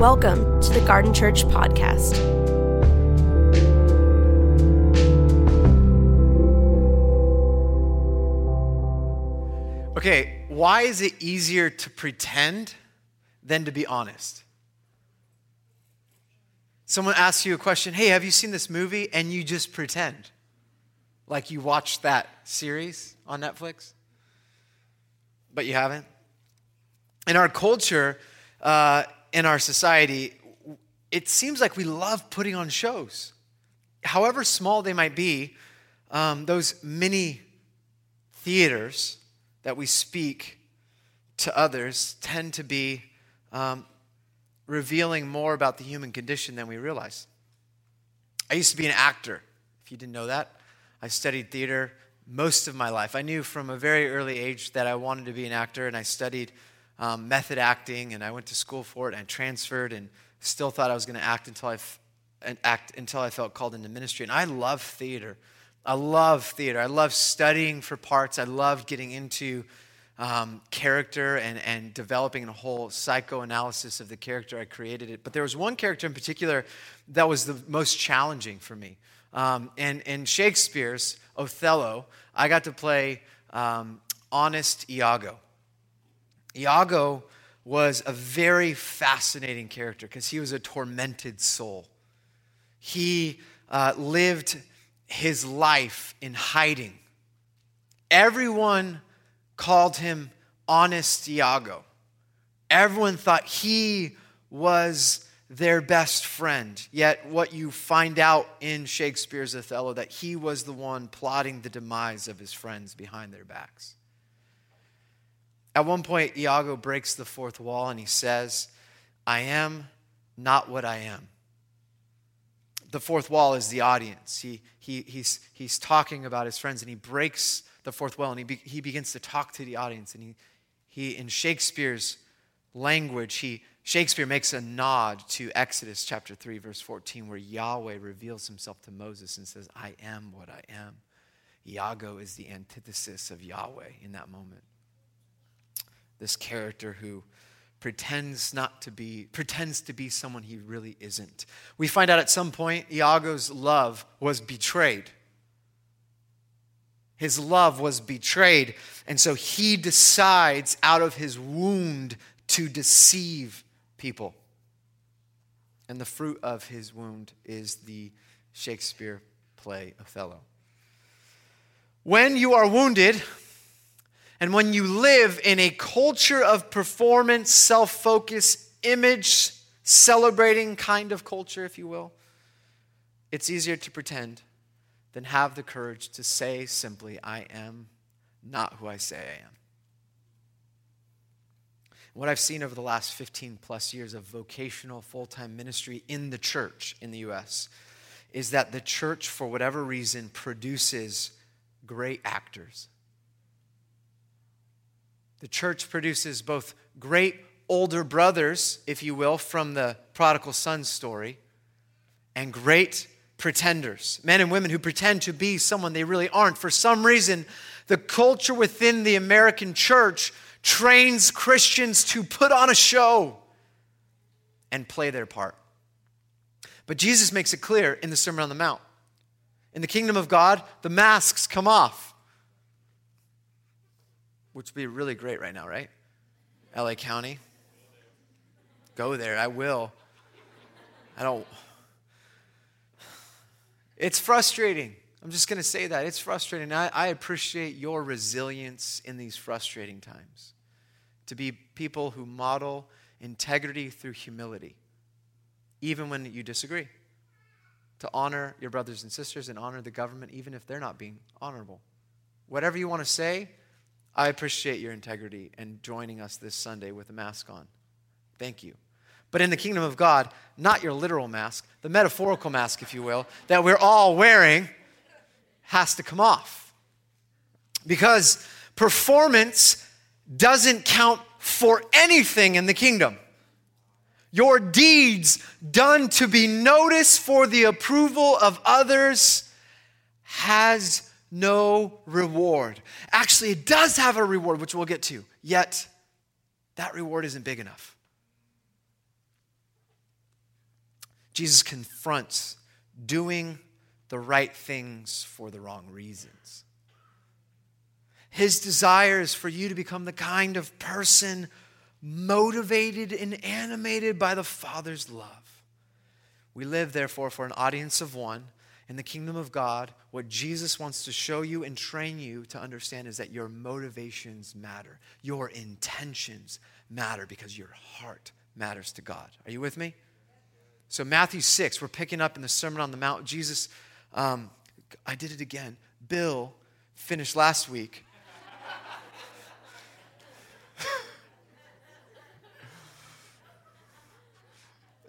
Welcome to the Garden Church Podcast. Okay, why is it easier to pretend than to be honest? Someone asks you a question, hey, have you seen this movie? And you just pretend like you watched that series on Netflix, but you haven't. In our culture, uh, in our society, it seems like we love putting on shows. However small they might be, um, those mini theaters that we speak to others tend to be um, revealing more about the human condition than we realize. I used to be an actor, if you didn't know that. I studied theater most of my life. I knew from a very early age that I wanted to be an actor, and I studied um, method acting, and I went to school for it, and transferred, and still thought I was going to act until I f- act until I felt called into ministry. And I love theater. I love theater. I love studying for parts. I love getting into um, character and, and developing a whole psychoanalysis of the character. I created it. But there was one character in particular that was the most challenging for me. Um, and in Shakespeare's Othello, I got to play um, honest Iago. Iago was a very fascinating character because he was a tormented soul. He uh, lived his life in hiding. Everyone called him Honest Iago. Everyone thought he was their best friend. Yet, what you find out in Shakespeare's Othello that he was the one plotting the demise of his friends behind their backs. At one point, Iago breaks the fourth wall and he says, I am not what I am. The fourth wall is the audience. He, he, he's, he's talking about his friends and he breaks the fourth wall and he, be, he begins to talk to the audience. And he, he, in Shakespeare's language, he, Shakespeare makes a nod to Exodus chapter 3, verse 14, where Yahweh reveals himself to Moses and says, I am what I am. Iago is the antithesis of Yahweh in that moment this character who pretends not to be pretends to be someone he really isn't. We find out at some point iago's love was betrayed. His love was betrayed and so he decides out of his wound to deceive people. And the fruit of his wound is the shakespeare play othello. When you are wounded and when you live in a culture of performance, self focus, image celebrating kind of culture, if you will, it's easier to pretend than have the courage to say simply, I am not who I say I am. What I've seen over the last 15 plus years of vocational full time ministry in the church in the US is that the church, for whatever reason, produces great actors the church produces both great older brothers, if you will, from the prodigal son story, and great pretenders, men and women who pretend to be someone they really aren't. For some reason, the culture within the American church trains Christians to put on a show and play their part. But Jesus makes it clear in the Sermon on the Mount. In the kingdom of God, the masks come off which would be really great right now, right? LA County. Go there. I will. I don't. It's frustrating. I'm just going to say that. It's frustrating. I, I appreciate your resilience in these frustrating times. To be people who model integrity through humility, even when you disagree. To honor your brothers and sisters and honor the government, even if they're not being honorable. Whatever you want to say, I appreciate your integrity and joining us this Sunday with a mask on. Thank you. But in the kingdom of God, not your literal mask, the metaphorical mask, if you will, that we're all wearing has to come off. Because performance doesn't count for anything in the kingdom. Your deeds done to be noticed for the approval of others has no reward. Actually, it does have a reward, which we'll get to, yet that reward isn't big enough. Jesus confronts doing the right things for the wrong reasons. His desire is for you to become the kind of person motivated and animated by the Father's love. We live, therefore, for an audience of one. In the kingdom of God, what Jesus wants to show you and train you to understand is that your motivations matter, your intentions matter because your heart matters to God. Are you with me? So, Matthew 6, we're picking up in the Sermon on the Mount. Jesus, um, I did it again. Bill finished last week.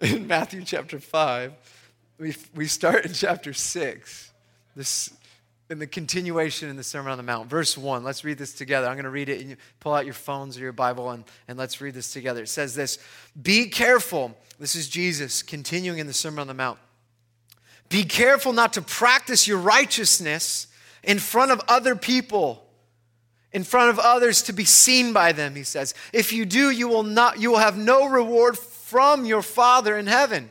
in Matthew chapter 5, we, we start in chapter 6. This in the continuation in the Sermon on the Mount. Verse 1, let's read this together. I'm going to read it and you pull out your phones or your Bible and, and let's read this together. It says this Be careful. This is Jesus continuing in the Sermon on the Mount. Be careful not to practice your righteousness in front of other people, in front of others to be seen by them, he says. If you do, you will not you will have no reward from your Father in heaven.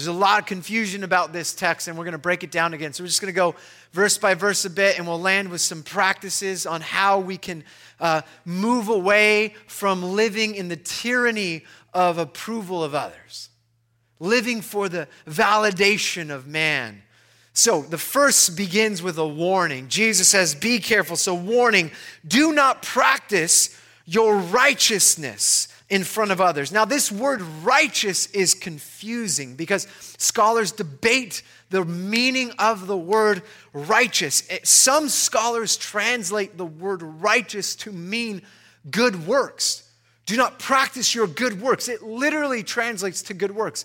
There's a lot of confusion about this text, and we're going to break it down again. So we're just going to go verse by verse a bit, and we'll land with some practices on how we can uh, move away from living in the tyranny of approval of others, living for the validation of man. So the first begins with a warning. Jesus says, Be careful. So, warning, do not practice your righteousness in front of others. Now, this word righteous is confusing because scholars debate the meaning of the word righteous. Eh, some scholars translate the word righteous to mean good works. Do not practice your good works. It literally translates to good works.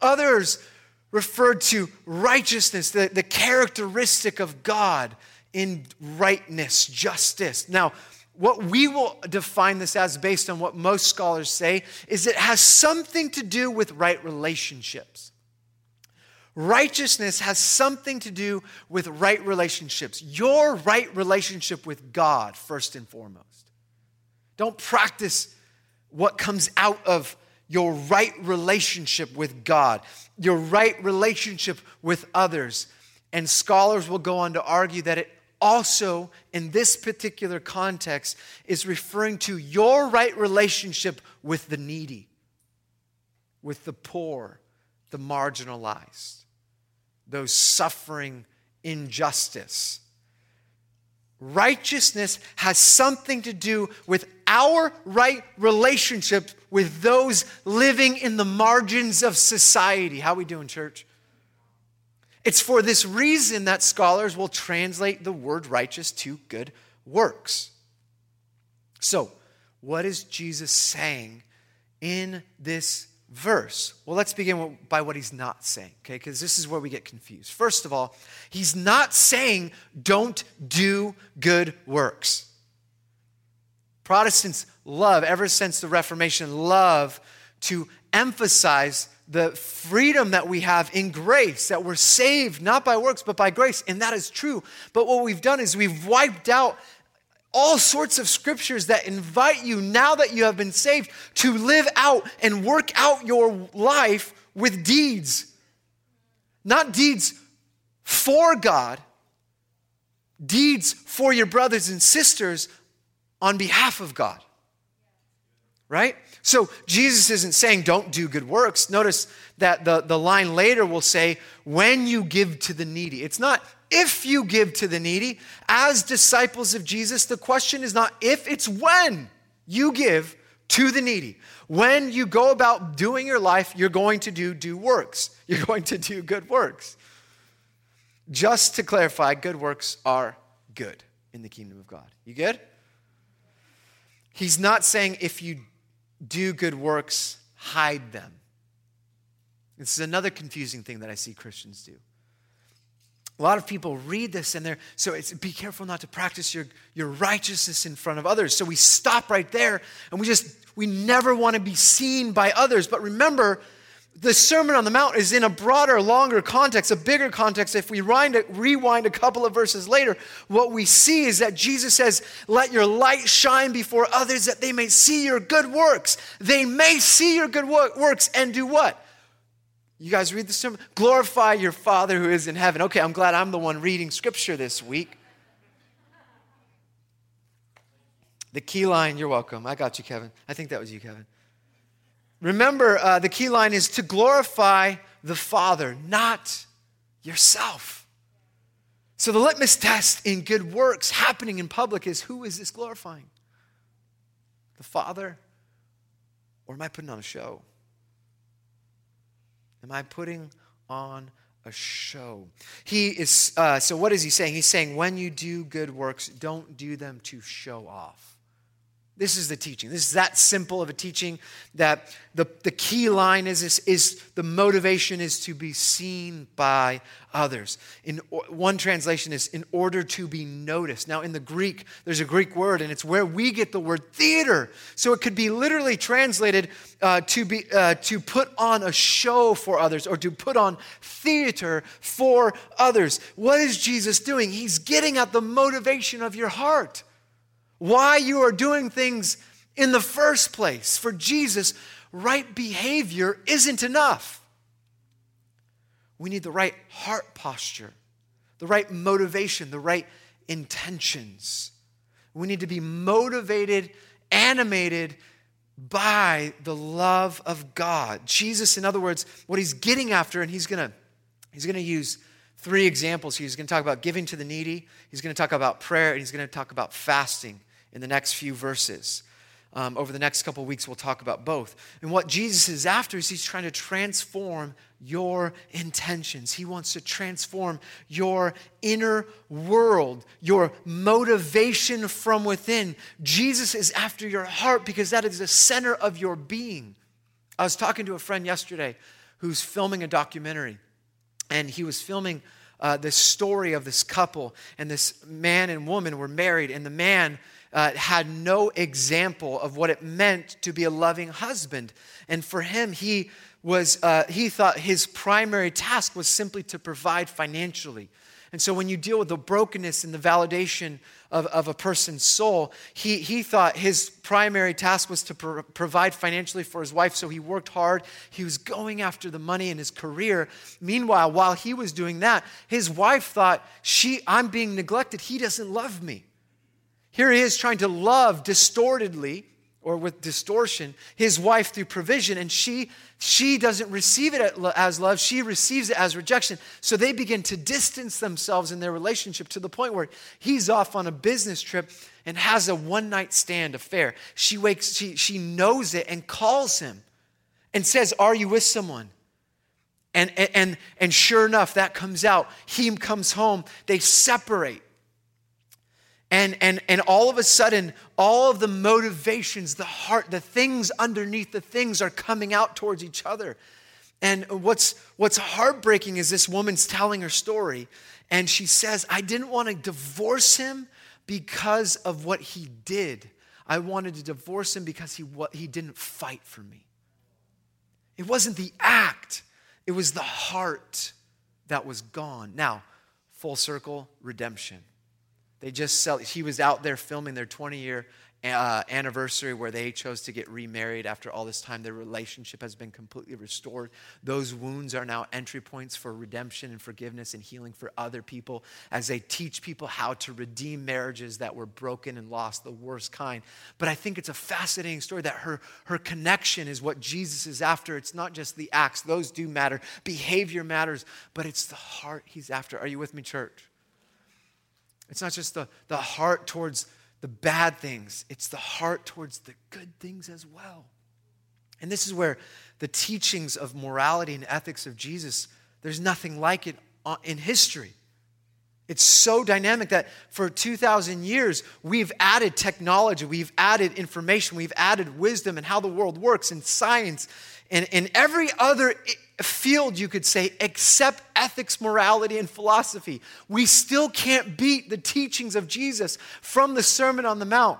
Others referred to righteousness, the, the characteristic of God in rightness, justice. Now, what we will define this as, based on what most scholars say, is it has something to do with right relationships. Righteousness has something to do with right relationships. Your right relationship with God, first and foremost. Don't practice what comes out of your right relationship with God, your right relationship with others. And scholars will go on to argue that it also, in this particular context, is referring to your right relationship with the needy, with the poor, the marginalized, those suffering injustice. Righteousness has something to do with our right relationship with those living in the margins of society. How we doing, church? It's for this reason that scholars will translate the word righteous to good works. So, what is Jesus saying in this verse? Well, let's begin by what he's not saying, okay? Because this is where we get confused. First of all, he's not saying don't do good works. Protestants love, ever since the Reformation, love to emphasize the freedom that we have in grace, that we're saved not by works, but by grace. And that is true. But what we've done is we've wiped out all sorts of scriptures that invite you, now that you have been saved, to live out and work out your life with deeds. Not deeds for God, deeds for your brothers and sisters on behalf of God. Right? So Jesus isn't saying don't do good works. Notice that the, the line later will say, when you give to the needy. It's not if you give to the needy. As disciples of Jesus, the question is not if, it's when you give to the needy. When you go about doing your life, you're going to do do works. You're going to do good works. Just to clarify, good works are good in the kingdom of God. You good? He's not saying if you do good works, hide them. This is another confusing thing that I see Christians do. a lot of people read this and they're so it's be careful not to practice your, your righteousness in front of others so we stop right there and we just we never want to be seen by others but remember the sermon on the mount is in a broader longer context a bigger context if we rewind a, couple of verses later what we see is that jesus says let your light shine before others that they may see your good works they may see your good works and do what you guys read the sermon? Glorify your Father who is in heaven. Okay, I'm glad I'm the one reading scripture this week. The key line, you're welcome. I got you, Kevin. I think that was you, Kevin. Remember, uh, the key line is to glorify the Father, not yourself. So the litmus test in good works happening in public is who is this glorifying? The Father? Or am I putting on a show? Am I putting on a show? He is, uh, so what is he saying? He's saying, when you do good works, don't do them to show off. This is the teaching. This is that simple of a teaching that the, the key line is, is, is the motivation is to be seen by others. In one translation is in order to be noticed. Now in the Greek, there's a Greek word and it's where we get the word theater. So it could be literally translated uh, to be uh, to put on a show for others or to put on theater for others. What is Jesus doing? He's getting at the motivation of your heart why you are doing things in the first place. For Jesus, right behavior isn't enough. We need the right heart posture, the right motivation, the right intentions. We need to be motivated, animated by the love of God. Jesus, in other words, what he's getting after, and he's to he's to use three examples here. He's to talk about giving to the needy, he's to talk about prayer, and he's to talk about fasting in the next few verses. Um, over the next couple weeks, we'll talk about both. And what Jesus is after is he's trying to transform your intentions. He wants to transform your inner world, your motivation from within. Jesus is after your heart because that is the center of your being. I was talking to a friend yesterday who's filming a documentary, and he was filming uh, the story of this couple, and this man and woman were married, and the man uh, had no example of what it meant to be a loving husband. And for him, he was uh, he thought his primary task was simply to provide financially. And so when you deal with the brokenness and the validation of, of a person's soul, he, he thought his primary task was to pro- provide financially for his wife. So he worked hard. He was going after the money in his career. Meanwhile, while he was doing that, his wife thought, she, I'm being neglected. He doesn't love me. Here he is trying to love distortedly or with distortion his wife through provision and she she doesn't receive it as love. She receives it as rejection. So they begin to distance themselves in their relationship to the point where he's off on a business trip and has a one night stand affair. She wakes she, she knows it and calls him and says are you with someone? And, and and sure enough that comes out. He comes home. They separate and, and, and all of a sudden, all of the motivations, the heart, the things underneath the things are coming out towards each other. And what's, what's heartbreaking is this woman's telling her story, and she says, I didn't want to divorce him because of what he did. I wanted to divorce him because he, he didn't fight for me. It wasn't the act, it was the heart that was gone. Now, full circle, redemption. They just sell. He was out there filming their 20 year uh, anniversary where they chose to get remarried after all this time. Their relationship has been completely restored. Those wounds are now entry points for redemption and forgiveness and healing for other people as they teach people how to redeem marriages that were broken and lost, the worst kind. But I think it's a fascinating story that her, her connection is what Jesus is after. It's not just the acts, those do matter, behavior matters, but it's the heart he's after. Are you with me, church? It's not just the, the heart towards the bad things, it's the heart towards the good things as well. And this is where the teachings of morality and ethics of Jesus, there's nothing like it uh, in history. It's so dynamic that for 2,000 years, we've added technology, we've added information, we've added wisdom and how the world works and science and, and every other field, you could say, except ethics, morality, and philosophy. We still can't beat the teachings of Jesus from the Sermon on the Mount.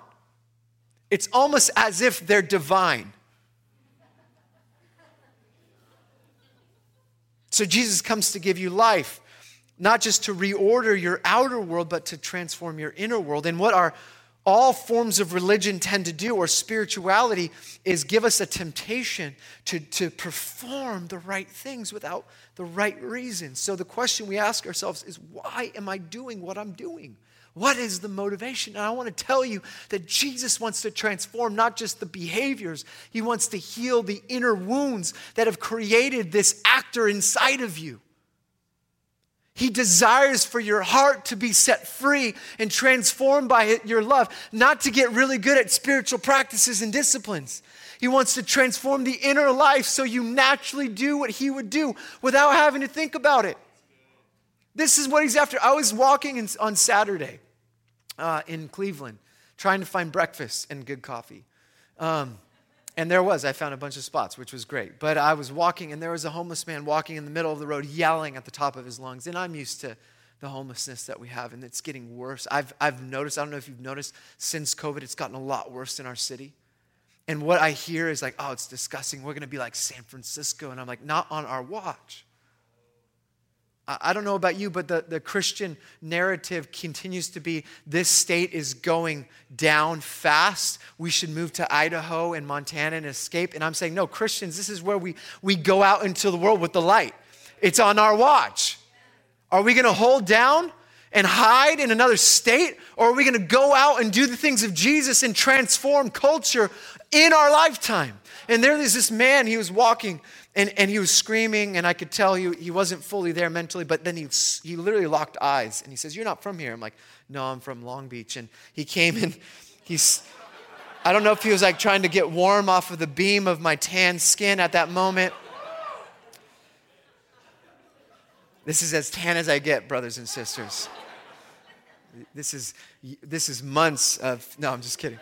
It's almost as if they're divine. So Jesus comes to give you life, not just to reorder your outer world, but to transform your inner world. And what our all forms of religion tend to do, or spirituality, is give us a temptation to, to perform the right things without the right reasons. So the question we ask ourselves is why am I doing what I'm doing? What is the motivation? And I want to tell you that Jesus wants to transform not just the behaviors, He wants to heal the inner wounds that have created this actor inside of you. He desires for your heart to be set free and transformed by your love, not to get really good at spiritual practices and disciplines. He wants to transform the inner life so you naturally do what He would do without having to think about it. This is what He's after. I was walking in, on Saturday uh, in Cleveland trying to find breakfast and good coffee. Um, and there was, I found a bunch of spots, which was great. But I was walking, and there was a homeless man walking in the middle of the road, yelling at the top of his lungs. And I'm used to the homelessness that we have, and it's getting worse. I've, I've noticed, I don't know if you've noticed, since COVID, it's gotten a lot worse in our city. And what I hear is like, oh, it's disgusting. We're going to be like San Francisco. And I'm like, not on our watch. I don't know about you, but the, the Christian narrative continues to be this state is going down fast. We should move to Idaho and Montana and escape. And I'm saying, no, Christians, this is where we, we go out into the world with the light. It's on our watch. Are we going to hold down and hide in another state? Or are we going to go out and do the things of Jesus and transform culture in our lifetime? And there is this man, he was walking and, and he was screaming, and I could tell he, he wasn't fully there mentally, but then he, he literally locked eyes and he says, You're not from here. I'm like, No, I'm from Long Beach. And he came and he's, I don't know if he was like trying to get warm off of the beam of my tan skin at that moment. This is as tan as I get, brothers and sisters. This is, this is months of, no, I'm just kidding.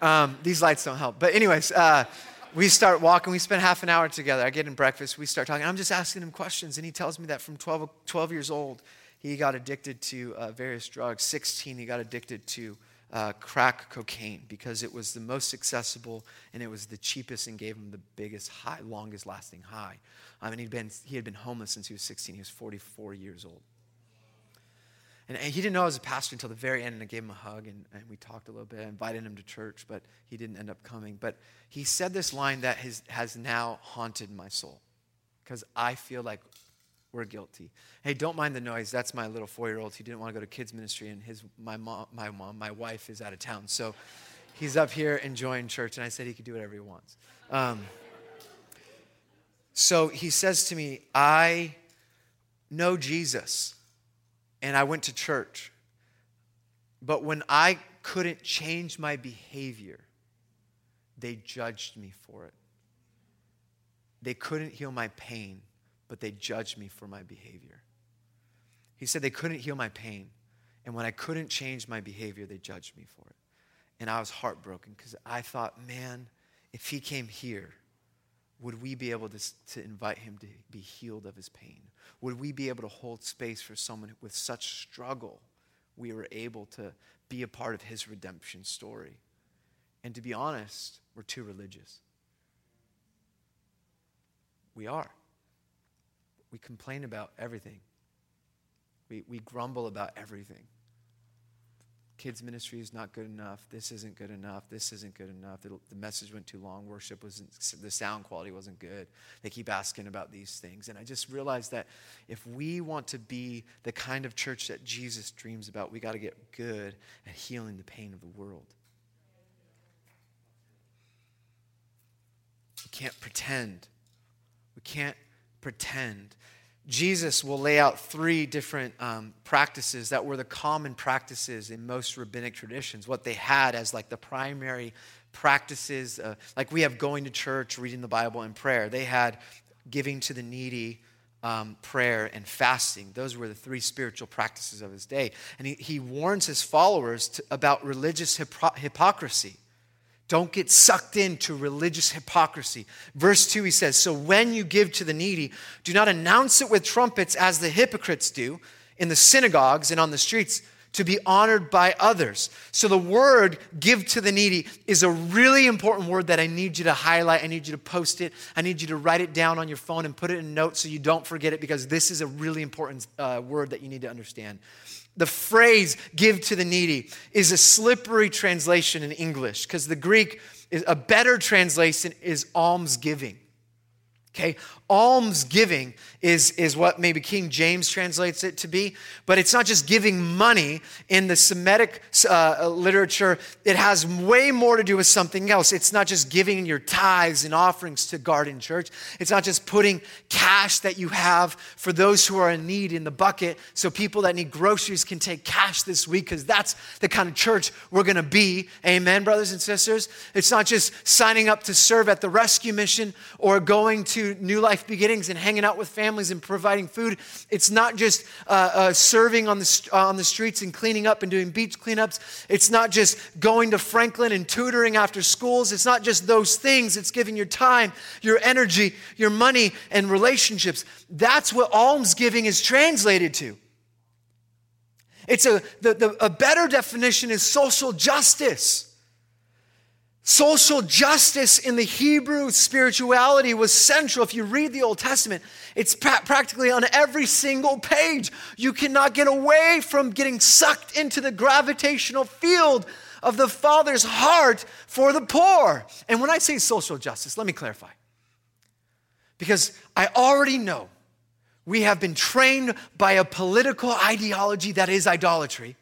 Um, these lights don't help. But, anyways, uh, we start walking. We spend half an hour together. I get him breakfast. We start talking. I'm just asking him questions. And he tells me that from 12, 12 years old, he got addicted to uh, various drugs. 16, he got addicted to uh, crack cocaine because it was the most accessible and it was the cheapest and gave him the biggest high, longest lasting high. I mean, he'd been, he had been homeless since he was 16. He was 44 years old. And he didn't know I was a pastor until the very end, and I gave him a hug, and, and we talked a little bit. I invited him to church, but he didn't end up coming. But he said this line that has, has now haunted my soul because I feel like we're guilty. Hey, don't mind the noise. That's my little four-year-old. He didn't want to go to kids ministry, and his my mom, my mom, my wife is out of town, so he's up here enjoying church. And I said he could do whatever he wants. Um, so he says to me, "I know Jesus." And I went to church. But when I couldn't change my behavior, they judged me for it. They couldn't heal my pain, but they judged me for my behavior. He said they couldn't heal my pain. And when I couldn't change my behavior, they judged me for it. And I was heartbroken because I thought, man, if he came here, would we be able to, to invite him to be healed of his pain? Would we be able to hold space for someone with such struggle? We were able to be a part of his redemption story. And to be honest, we're too religious. We are. We complain about everything, we, we grumble about everything kids ministry is not good enough this isn't good enough this isn't good enough the, the message went too long worship wasn't the sound quality wasn't good. They keep asking about these things. And i just realized that if we want to be the kind of church that jesus dreams about we got to get good at healing the pain of the world. We can't pretend. We can't pretend Jesus will lay out three different um, practices that were the common practices in most rabbinic traditions, what they had as like the primary practices. Uh, like we have going to church, reading the Bible, and prayer. They had giving to the needy, um, prayer, and fasting. Those were the three spiritual practices of his day. And he, he warns his followers to, about religious hypocr- hypocrisy. Don't get sucked into religious hypocrisy. Verse 2, he says, So when you give to the needy, do not announce it with trumpets as the hypocrites do in the synagogues and on the streets to be honored by others. So the word give to the needy is a really important word that I need you to highlight. I need you to post it. I need you to write it down on your phone and put it in notes so you don't forget it because this is a really important uh, word that you need to understand. The phrase give to the needy is a slippery translation in English because the Greek, is, a better translation is almsgiving. Okay, alms giving is, is what maybe King James translates it to be, but it's not just giving money. In the Semitic uh, literature, it has way more to do with something else. It's not just giving your tithes and offerings to Garden Church, it's not just putting cash that you have for those who are in need in the bucket so people that need groceries can take cash this week because that's the kind of church we're going to be. Amen, brothers and sisters. It's not just signing up to serve at the rescue mission or going to New Life Beginnings and hanging out with families and providing food. It's not just uh, uh, serving on the, uh, on the streets and cleaning up and doing beach cleanups. It's not just going to Franklin and tutoring after schools. It's not just those things. It's giving your time, your energy, your money, and relationships. That's what almsgiving is translated to. It's a, the, the, a better definition is social justice. Social justice in the Hebrew spirituality was central. If you read the Old Testament, it's pra- practically on every single page. You cannot get away from getting sucked into the gravitational field of the Father's heart for the poor. And when I say social justice, let me clarify. Because I already know we have been trained by a political ideology that is idolatry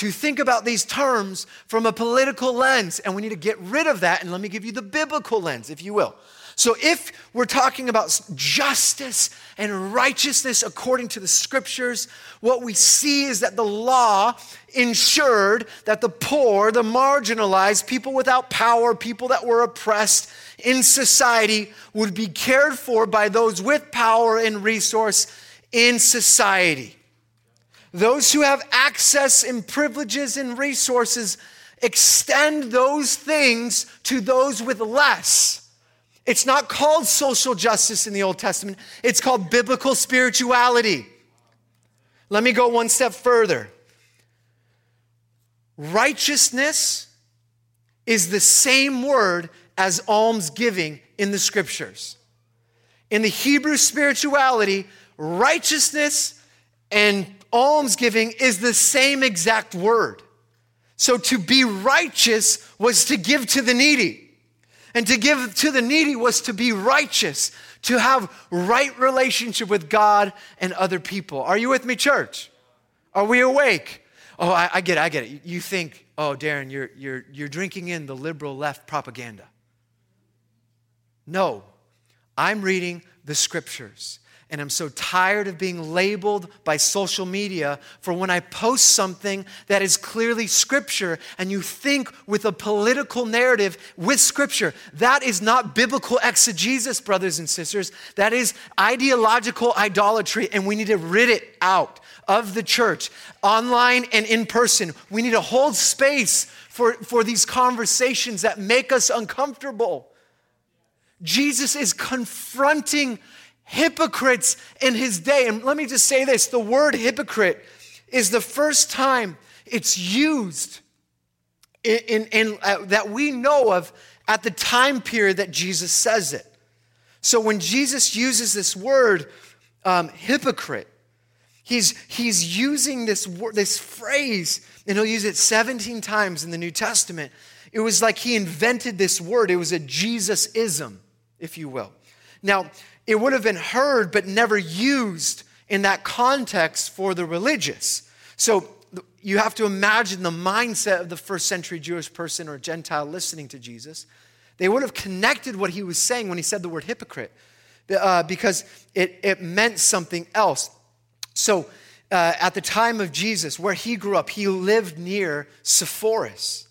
to think about these terms from a political lens, and we need to get rid of that. And let me give you the biblical lens, if you will. So, if we're talking about justice and righteousness according to the scriptures, what we see is that the law ensured that the poor, the marginalized, people without power, people that were oppressed in society would be cared for by those with power and resource in society. Those who have access and privileges and resources extend those things to those with less. It's not called social justice in the Old Testament, it's called biblical spirituality. Let me go one step further. Righteousness is the same word as almsgiving in the scriptures. In the Hebrew spirituality, righteousness and almsgiving is the same exact word. So to be righteous was to give to the needy. And to give to the needy was to be righteous, to have right relationship with God and other people. Are you with me, church? Are we awake? Oh, I, I get it, I get it. You think, oh, Darren, you're, you're, you're drinking in the liberal left propaganda. No, I'm reading the scriptures. And I'm so tired of being labeled by social media for when I post something that is clearly scripture and you think with a political narrative with scripture. That is not biblical exegesis, brothers and sisters. That is ideological idolatry, and we need to rid it out of the church, online and in person. We need to hold space for, for these conversations that make us uncomfortable. Jesus is confronting hypocrites in his day. And let me just say this the word hypocrite is the first time it's used in, in, in uh, that we know of at the time period that Jesus says it. So when Jesus uses this word, um, hypocrite, he's, he's using this, this phrase, and he'll use it 17 times in the New Testament. It was like he invented this word. It was a Jesus ism, if you will. Now, it would have been heard but never used in that context for the religious. So you have to imagine the mindset of the first century Jewish person or Gentile listening to Jesus. They would have connected what he was saying when he said the word hypocrite uh, because it, it meant something else. So uh, at the time of Jesus, where he grew up, he lived near Sepphoris,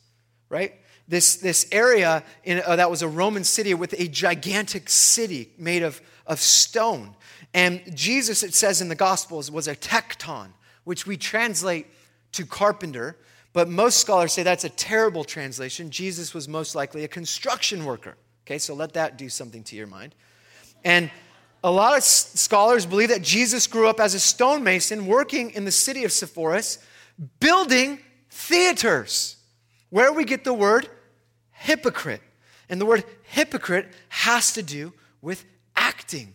right? This, this area in, uh, that was a Roman city with a gigantic city made of of stone. And Jesus, it says in the Gospels, was a tekton, which we translate to carpenter, but most scholars say that's a terrible translation. Jesus was most likely a construction worker. Okay, so let that do something to your mind. And a lot of scholars believe that Jesus grew up as a stonemason working in the city of Sepphoris, building theaters, where we get the word hypocrite. And the word hypocrite has to do with acting,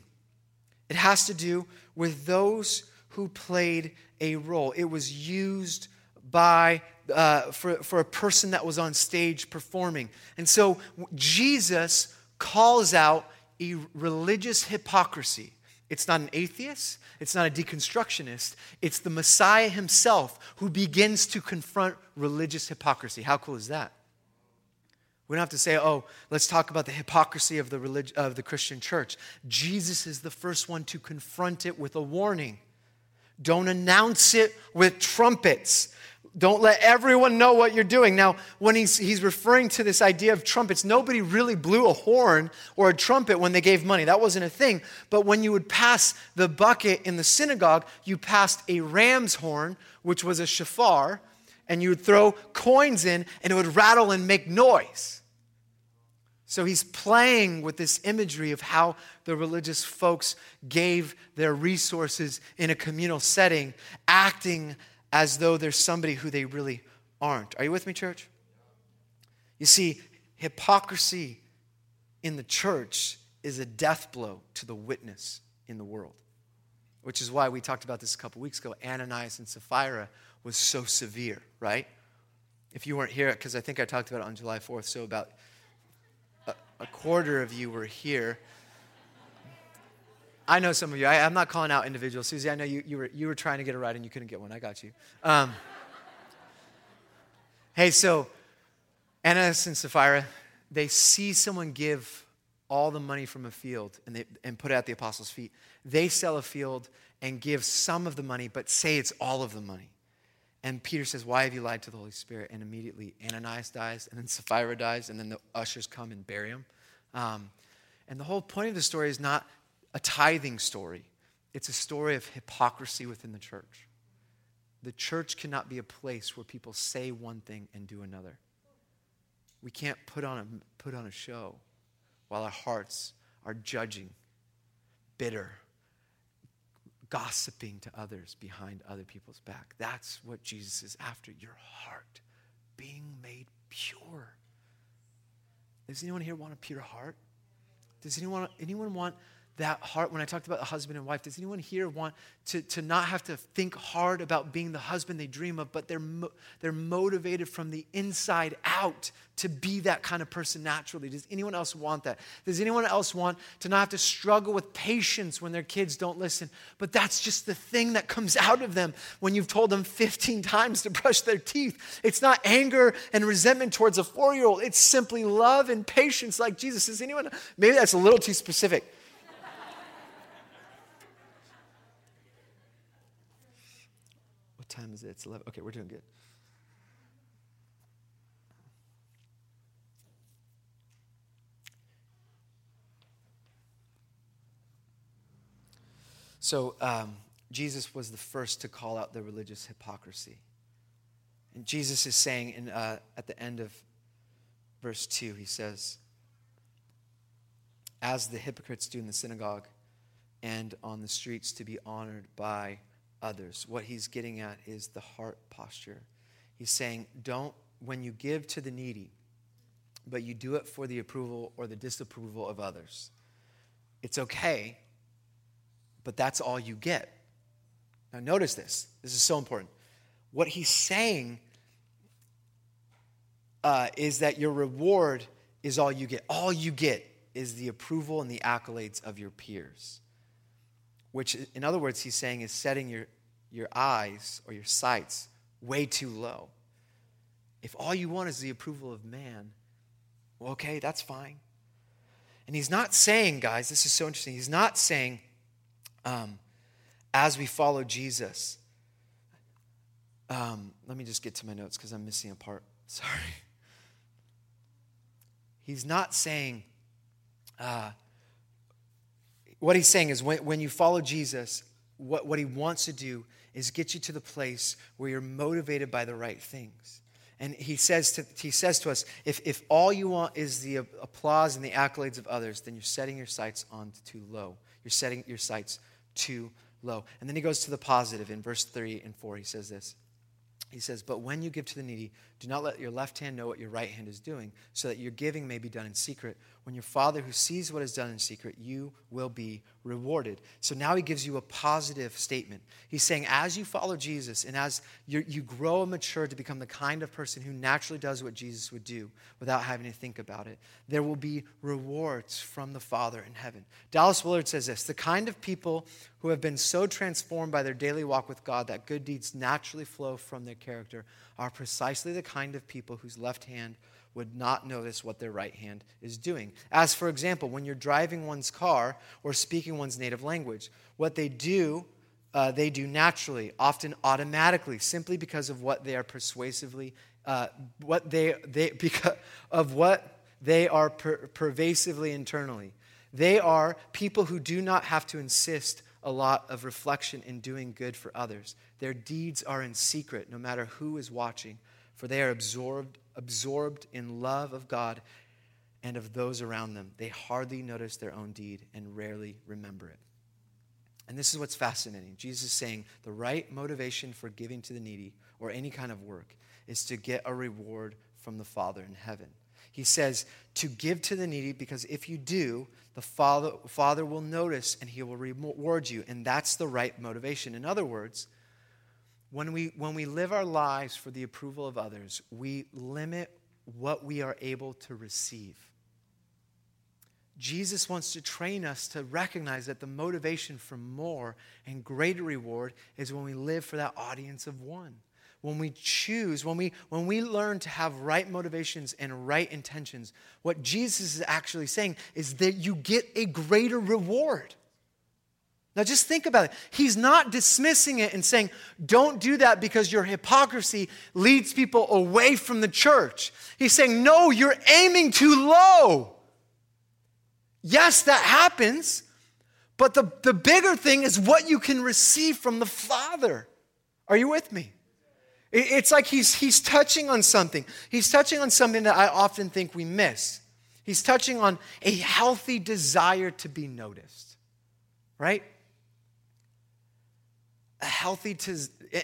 it has to do with those who played a role. It was used by uh, for, for a person that was on stage performing. And so Jesus calls out a religious hypocrisy. It's not an atheist, it's not a deconstructionist, it's the Messiah himself who begins to confront religious hypocrisy. How cool is that? We don't have to say, oh, let's talk about the hypocrisy of the, relig- of the Christian church. Jesus is the first one to confront it with a warning. Don't announce it with trumpets. Don't let everyone know what you're doing. Now, when he's, he's referring to this idea of trumpets, nobody really blew a horn or a trumpet when they gave money. That wasn't a thing. But when you would pass the bucket in the synagogue, you passed a ram's horn, which was a shofar, and you would throw coins in, and it would rattle and make noise. So he's playing with this imagery of how the religious folks gave their resources in a communal setting, acting as though there's somebody who they really aren't. Are you with me, church? You see, hypocrisy in the church is a death blow to the witness in the world, which is why we talked about this a couple weeks ago. Ananias and Sapphira was so severe, right? If you weren't here, because I think I talked about it on July 4th, so about a, a quarter of you were here. I know some of you. I, am not calling out individuals. Susie, I know you, you, were, you were trying to get a ride and you couldn't get one. I got you. Um, hey, so Ananias and Sapphira, they see someone give all the money from a field and, they, and put it at the apostles' feet. They sell a field and give some of the money, but say it's all of the money. And Peter says, Why have you lied to the Holy Spirit? And immediately Ananias dies, and then Sapphira dies, and then the ushers come and bury him. Um, and the whole point of the story is not a tithing story, it's a story of hypocrisy within the church. The church cannot be a place where people say one thing and do another. We can't put on a, put on a show while our hearts are judging, bitter, gossiping to others behind other people's back. That's what Jesus is after your heart being made pure. Does anyone here want a pure heart? Does anyone, anyone want that heart when I talked about the husband and wife. Does anyone here want to, to not have to think hard about being the husband they dream of, but they're, mo- they're motivated from the inside out to be that kind of person naturally? Does anyone else want that? Does anyone else want to not have to struggle with patience when their kids don't listen? But that's just the thing that comes out of them when you've told them 15 times to brush their teeth. It's not anger and resentment towards a four year old, it's simply love and patience like Jesus. Is anyone, maybe that's a little too specific. Time is it? It's 11. Okay, we're doing good. So, um, Jesus was the first to call out the religious hypocrisy. And Jesus is saying in, uh, at the end of verse 2, he says, As the hypocrites do in the synagogue and on the streets to be honored by others. What he's getting at is the heart posture. He's saying, don't, when you give to the needy, but you do it for the approval or the disapproval of others. It's okay, but that's all you get. Now, notice this. This is so important. What he's saying uh, is that your reward is all you get. All you get is the approval and the accolades of your peers which in other words he's saying is setting your, your eyes or your sights way too low. If all you want is the approval of man well, okay that's fine. And he's not saying guys this is so interesting he's not saying um, as we follow jesus um, let me just get to my notes because i'm missing a part sorry. He's not saying uh, what he's saying is when, when you follow Jesus, what, what he wants to do is get you to the place where you're motivated by the right things. And he says to, he says to us if, if all you want is the applause and the accolades of others, then you're setting your sights on too low. You're setting your sights too low. And then he goes to the positive in verse 3 and 4. He says this he says, But when you give to the needy, do not let your left hand know what your right hand is doing, so that your giving may be done in secret. When your Father who sees what is done in secret, you will be rewarded. So now he gives you a positive statement. He's saying, as you follow Jesus and as you grow and mature to become the kind of person who naturally does what Jesus would do without having to think about it, there will be rewards from the Father in heaven. Dallas Willard says this The kind of people who have been so transformed by their daily walk with God that good deeds naturally flow from their character are precisely the kind of people whose left hand would not notice what their right hand is doing. As, for example, when you're driving one's car or speaking one's native language, what they do, uh, they do naturally, often automatically, simply because of what they are persuasively, uh, what they, they, because of what they are per- pervasively internally. They are people who do not have to insist a lot of reflection in doing good for others. Their deeds are in secret, no matter who is watching, for they are absorbed absorbed in love of God and of those around them. They hardly notice their own deed and rarely remember it. And this is what's fascinating. Jesus is saying the right motivation for giving to the needy or any kind of work is to get a reward from the Father in heaven. He says to give to the needy because if you do, the Father, Father will notice and he will reward you. And that's the right motivation. In other words, when we, when we live our lives for the approval of others, we limit what we are able to receive. Jesus wants to train us to recognize that the motivation for more and greater reward is when we live for that audience of one. When we choose, when we, when we learn to have right motivations and right intentions, what Jesus is actually saying is that you get a greater reward. Now, just think about it. He's not dismissing it and saying, don't do that because your hypocrisy leads people away from the church. He's saying, no, you're aiming too low. Yes, that happens, but the, the bigger thing is what you can receive from the Father. Are you with me? It's like he's, he's touching on something. He's touching on something that I often think we miss. He's touching on a healthy desire to be noticed, right? a healthy to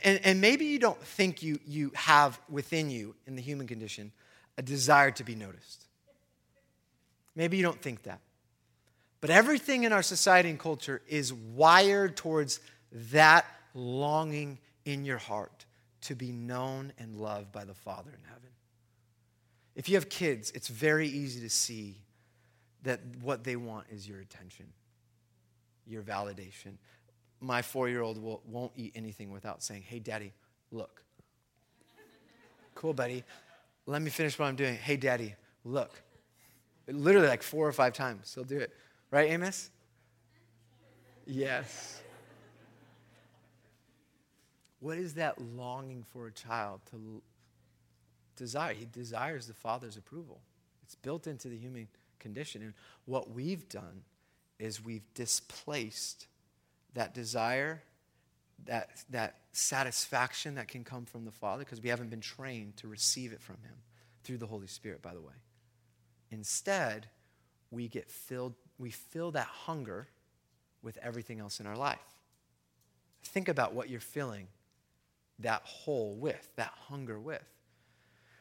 and, and maybe you don't think you you have within you in the human condition a desire to be noticed maybe you don't think that but everything in our society and culture is wired towards that longing in your heart to be known and loved by the father in heaven if you have kids it's very easy to see that what they want is your attention your validation my four year old won't eat anything without saying, Hey, daddy, look. cool, buddy. Let me finish what I'm doing. Hey, daddy, look. Literally like four or five times. He'll do it. Right, Amos? Yes. What is that longing for a child to desire? He desires the father's approval. It's built into the human condition. And what we've done is we've displaced that desire, that, that satisfaction that can come from the Father, because we haven't been trained to receive it from Him through the Holy Spirit, by the way. Instead, we get filled, we fill that hunger with everything else in our life. Think about what you're filling that hole with, that hunger with.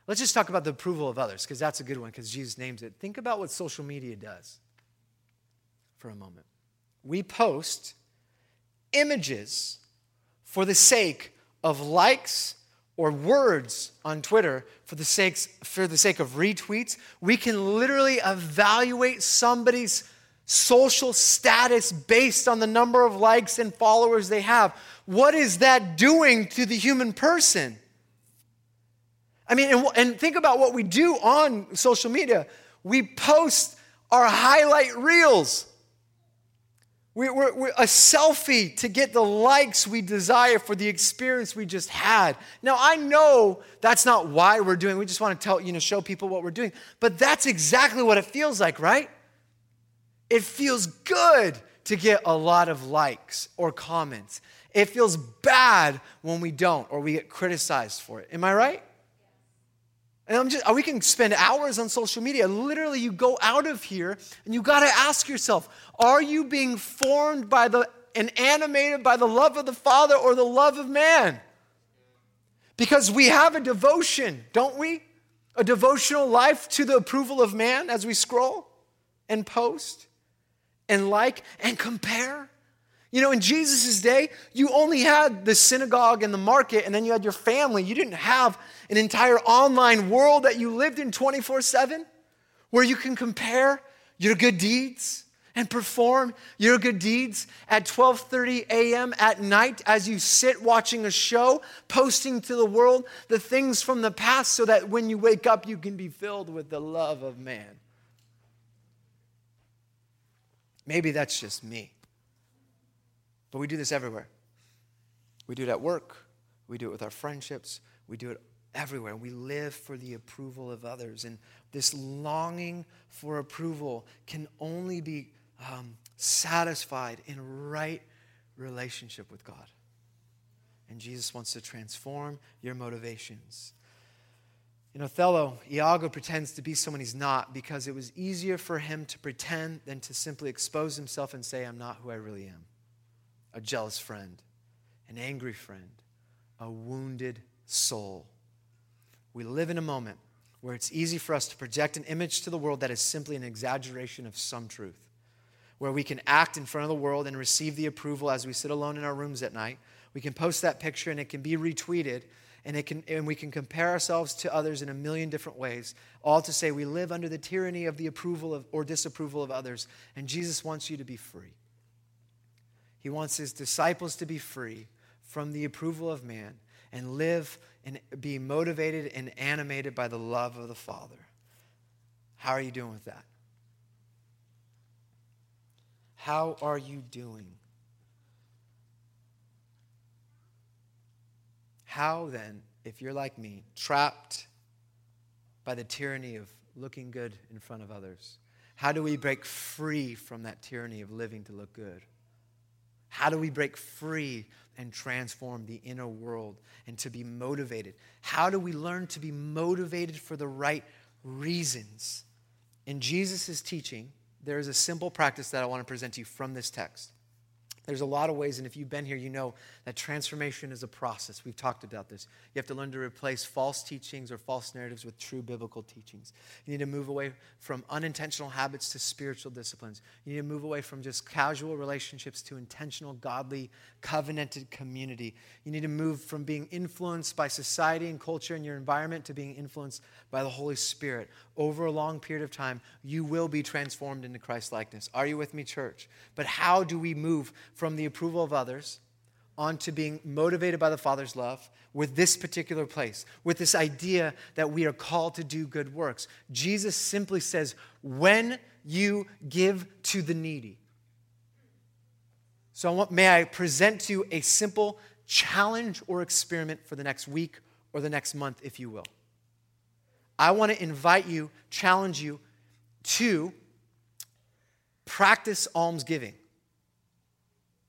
Let's just talk about the approval of others, because that's a good one, because Jesus names it. Think about what social media does for a moment. We post images for the sake of likes or words on Twitter for the, sake, for the sake of retweets. We can literally evaluate somebody's social status based on the number of likes and followers they have. What is that doing to the human person? I mean, and, and think about what we do on social media. We post our highlight reels. We're, we're, we're, a selfie to get the likes we desire for the experience we just had. Now, I know that's not why we're doing. We just want to tell, you know, show people what we're doing. But that's exactly what it feels like, right? It feels good to get a lot of likes or comments. It feels bad when we don't or we get criticized for it. Am I right? And I'm just, uh, we can spend hours on social media. Literally, you go out of here and you got to ask yourself are you being formed by the and animated by the love of the Father or the love of man? Because we have a devotion, don't we? A devotional life to the approval of man as we scroll and post and like and compare. You know, in Jesus' day, you only had the synagogue and the market, and then you had your family. You didn't have an entire online world that you lived in 24 7 where you can compare your good deeds and perform your good deeds at 12:30 a.m. at night as you sit watching a show, posting to the world the things from the past so that when you wake up you can be filled with the love of man. Maybe that's just me. But we do this everywhere. We do it at work, we do it with our friendships, we do it everywhere. We live for the approval of others. And this longing for approval can only be um, satisfied in right relationship with God. And Jesus wants to transform your motivations. In Othello, Iago pretends to be someone he's not because it was easier for him to pretend than to simply expose himself and say, I'm not who I really am. A jealous friend, an angry friend, a wounded soul. We live in a moment where it's easy for us to project an image to the world that is simply an exaggeration of some truth where we can act in front of the world and receive the approval as we sit alone in our rooms at night. We can post that picture and it can be retweeted and, it can, and we can compare ourselves to others in a million different ways, all to say we live under the tyranny of the approval of, or disapproval of others. And Jesus wants you to be free. He wants his disciples to be free from the approval of man and live and be motivated and animated by the love of the Father. How are you doing with that? How are you doing? How then, if you're like me, trapped by the tyranny of looking good in front of others, how do we break free from that tyranny of living to look good? How do we break free and transform the inner world and to be motivated? How do we learn to be motivated for the right reasons? In Jesus' teaching, there is a simple practice that I want to present to you from this text. There's a lot of ways, and if you've been here, you know that transformation is a process. We've talked about this. You have to learn to replace false teachings or false narratives with true biblical teachings. You need to move away from unintentional habits to spiritual disciplines. You need to move away from just casual relationships to intentional, godly, covenanted community. You need to move from being influenced by society and culture and your environment to being influenced by the Holy Spirit. Over a long period of time, you will be transformed into Christ likeness. Are you with me, church? But how do we move from the approval of others onto being motivated by the Father's love with this particular place, with this idea that we are called to do good works. Jesus simply says, when you give to the needy. So, I want, may I present to you a simple challenge or experiment for the next week or the next month, if you will. I want to invite you, challenge you to practice almsgiving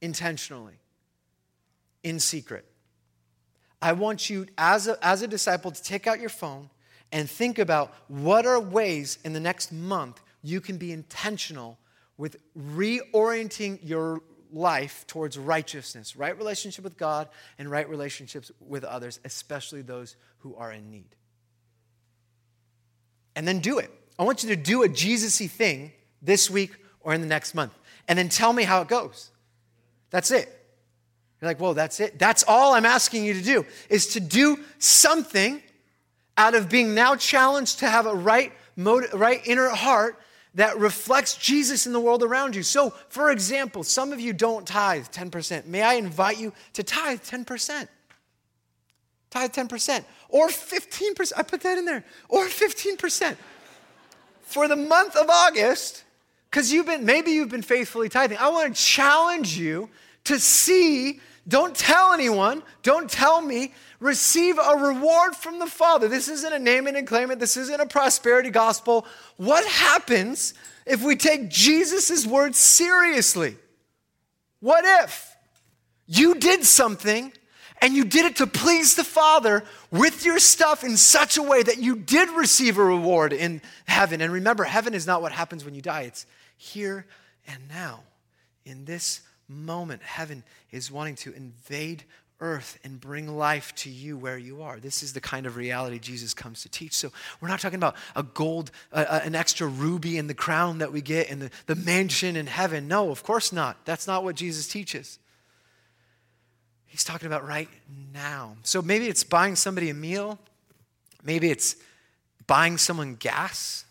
intentionally, in secret. I want you, as a, as a disciple, to take out your phone and think about what are ways in the next month you can be intentional with reorienting your life towards righteousness, right relationship with God, and right relationships with others, especially those who are in need. And then do it. I want you to do a Jesus y thing this week or in the next month. And then tell me how it goes. That's it. You're like, whoa, that's it. That's all I'm asking you to do is to do something out of being now challenged to have a right, motive, right inner heart that reflects Jesus in the world around you. So, for example, some of you don't tithe 10%. May I invite you to tithe 10%? Tithe 10%. Or 15%. I put that in there. Or 15%. For the month of August, because you've been, maybe you've been faithfully tithing. I want to challenge you to see, don't tell anyone, don't tell me, receive a reward from the Father. This isn't a name it and claim it, this isn't a prosperity gospel. What happens if we take Jesus' words seriously? What if you did something and you did it to please the Father with your stuff in such a way that you did receive a reward in heaven? And remember, heaven is not what happens when you die, it's here and now. In this moment, heaven is wanting to invade earth and bring life to you where you are. This is the kind of reality Jesus comes to teach. So we're not talking about a gold, uh, an extra ruby in the crown that we get in the, the mansion in heaven. No, of course not. That's not what Jesus teaches. He's talking about right now. So maybe it's buying somebody a meal. Maybe it's buying someone gas.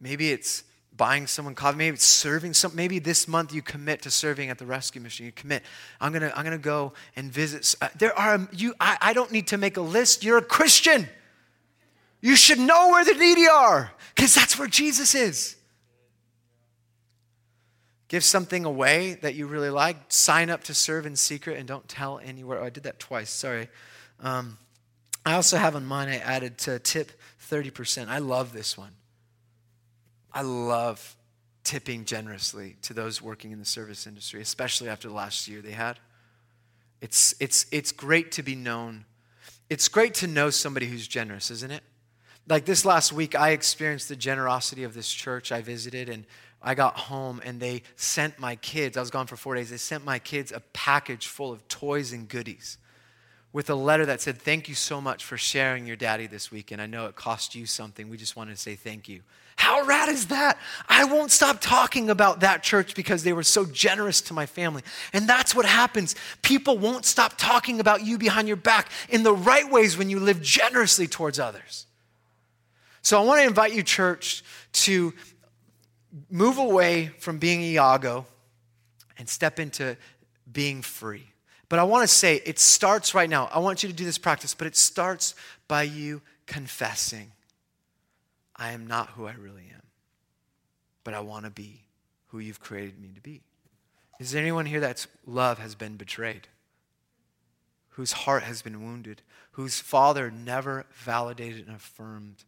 Maybe it's buying someone coffee, maybe it's serving some, maybe this month you commit to serving at the rescue mission. You commit, I'm gonna, I'm gonna go and visit. Uh, there are, you, I, I don't need to make a list. You're a Christian. You should know where the needy are because that's where Jesus is. Give something away that you really like. Sign up to serve in secret and don't tell anywhere. Oh, I did that twice. Sorry. Um, I also have on mine, I added to tip 30%. I love this one. I love tipping generously to those working in the service industry, especially after the last year they had. It's, it's, it's great to be known. It's great to know somebody who's generous, isn't it? Like this last week, I experienced the generosity of this church I visited, and I got home and they sent my kids, I was gone for four days, they sent my kids a package full of toys and goodies with a letter that said, Thank you so much for sharing your daddy this weekend. I know it cost you something. We just wanted to say thank you. How rad is that? I won't stop talking about that church because they were so generous to my family. And that's what happens. People won't stop talking about you behind your back in the right ways when you live generously towards others. So I want to invite you, church, to move away from being Iago and step into being free. But I want to say it starts right now. I want you to do this practice, but it starts by you confessing I am not who I really am, but I want to be who you've created me to be. Is there anyone here that's love has been betrayed? Whose heart has been wounded? Whose father never validated and affirmed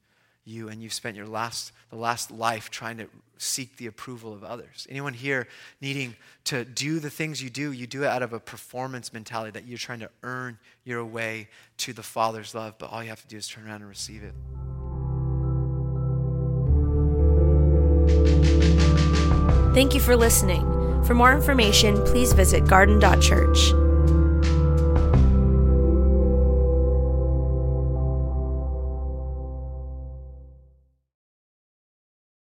you and you've spent your last the last life trying to seek the approval of others anyone here needing to do the things you do you do it out of a performance mentality that you're trying to earn your way to the father's love but all you have to do is turn around and receive it Thank you for listening. For more information, please visit garden.church.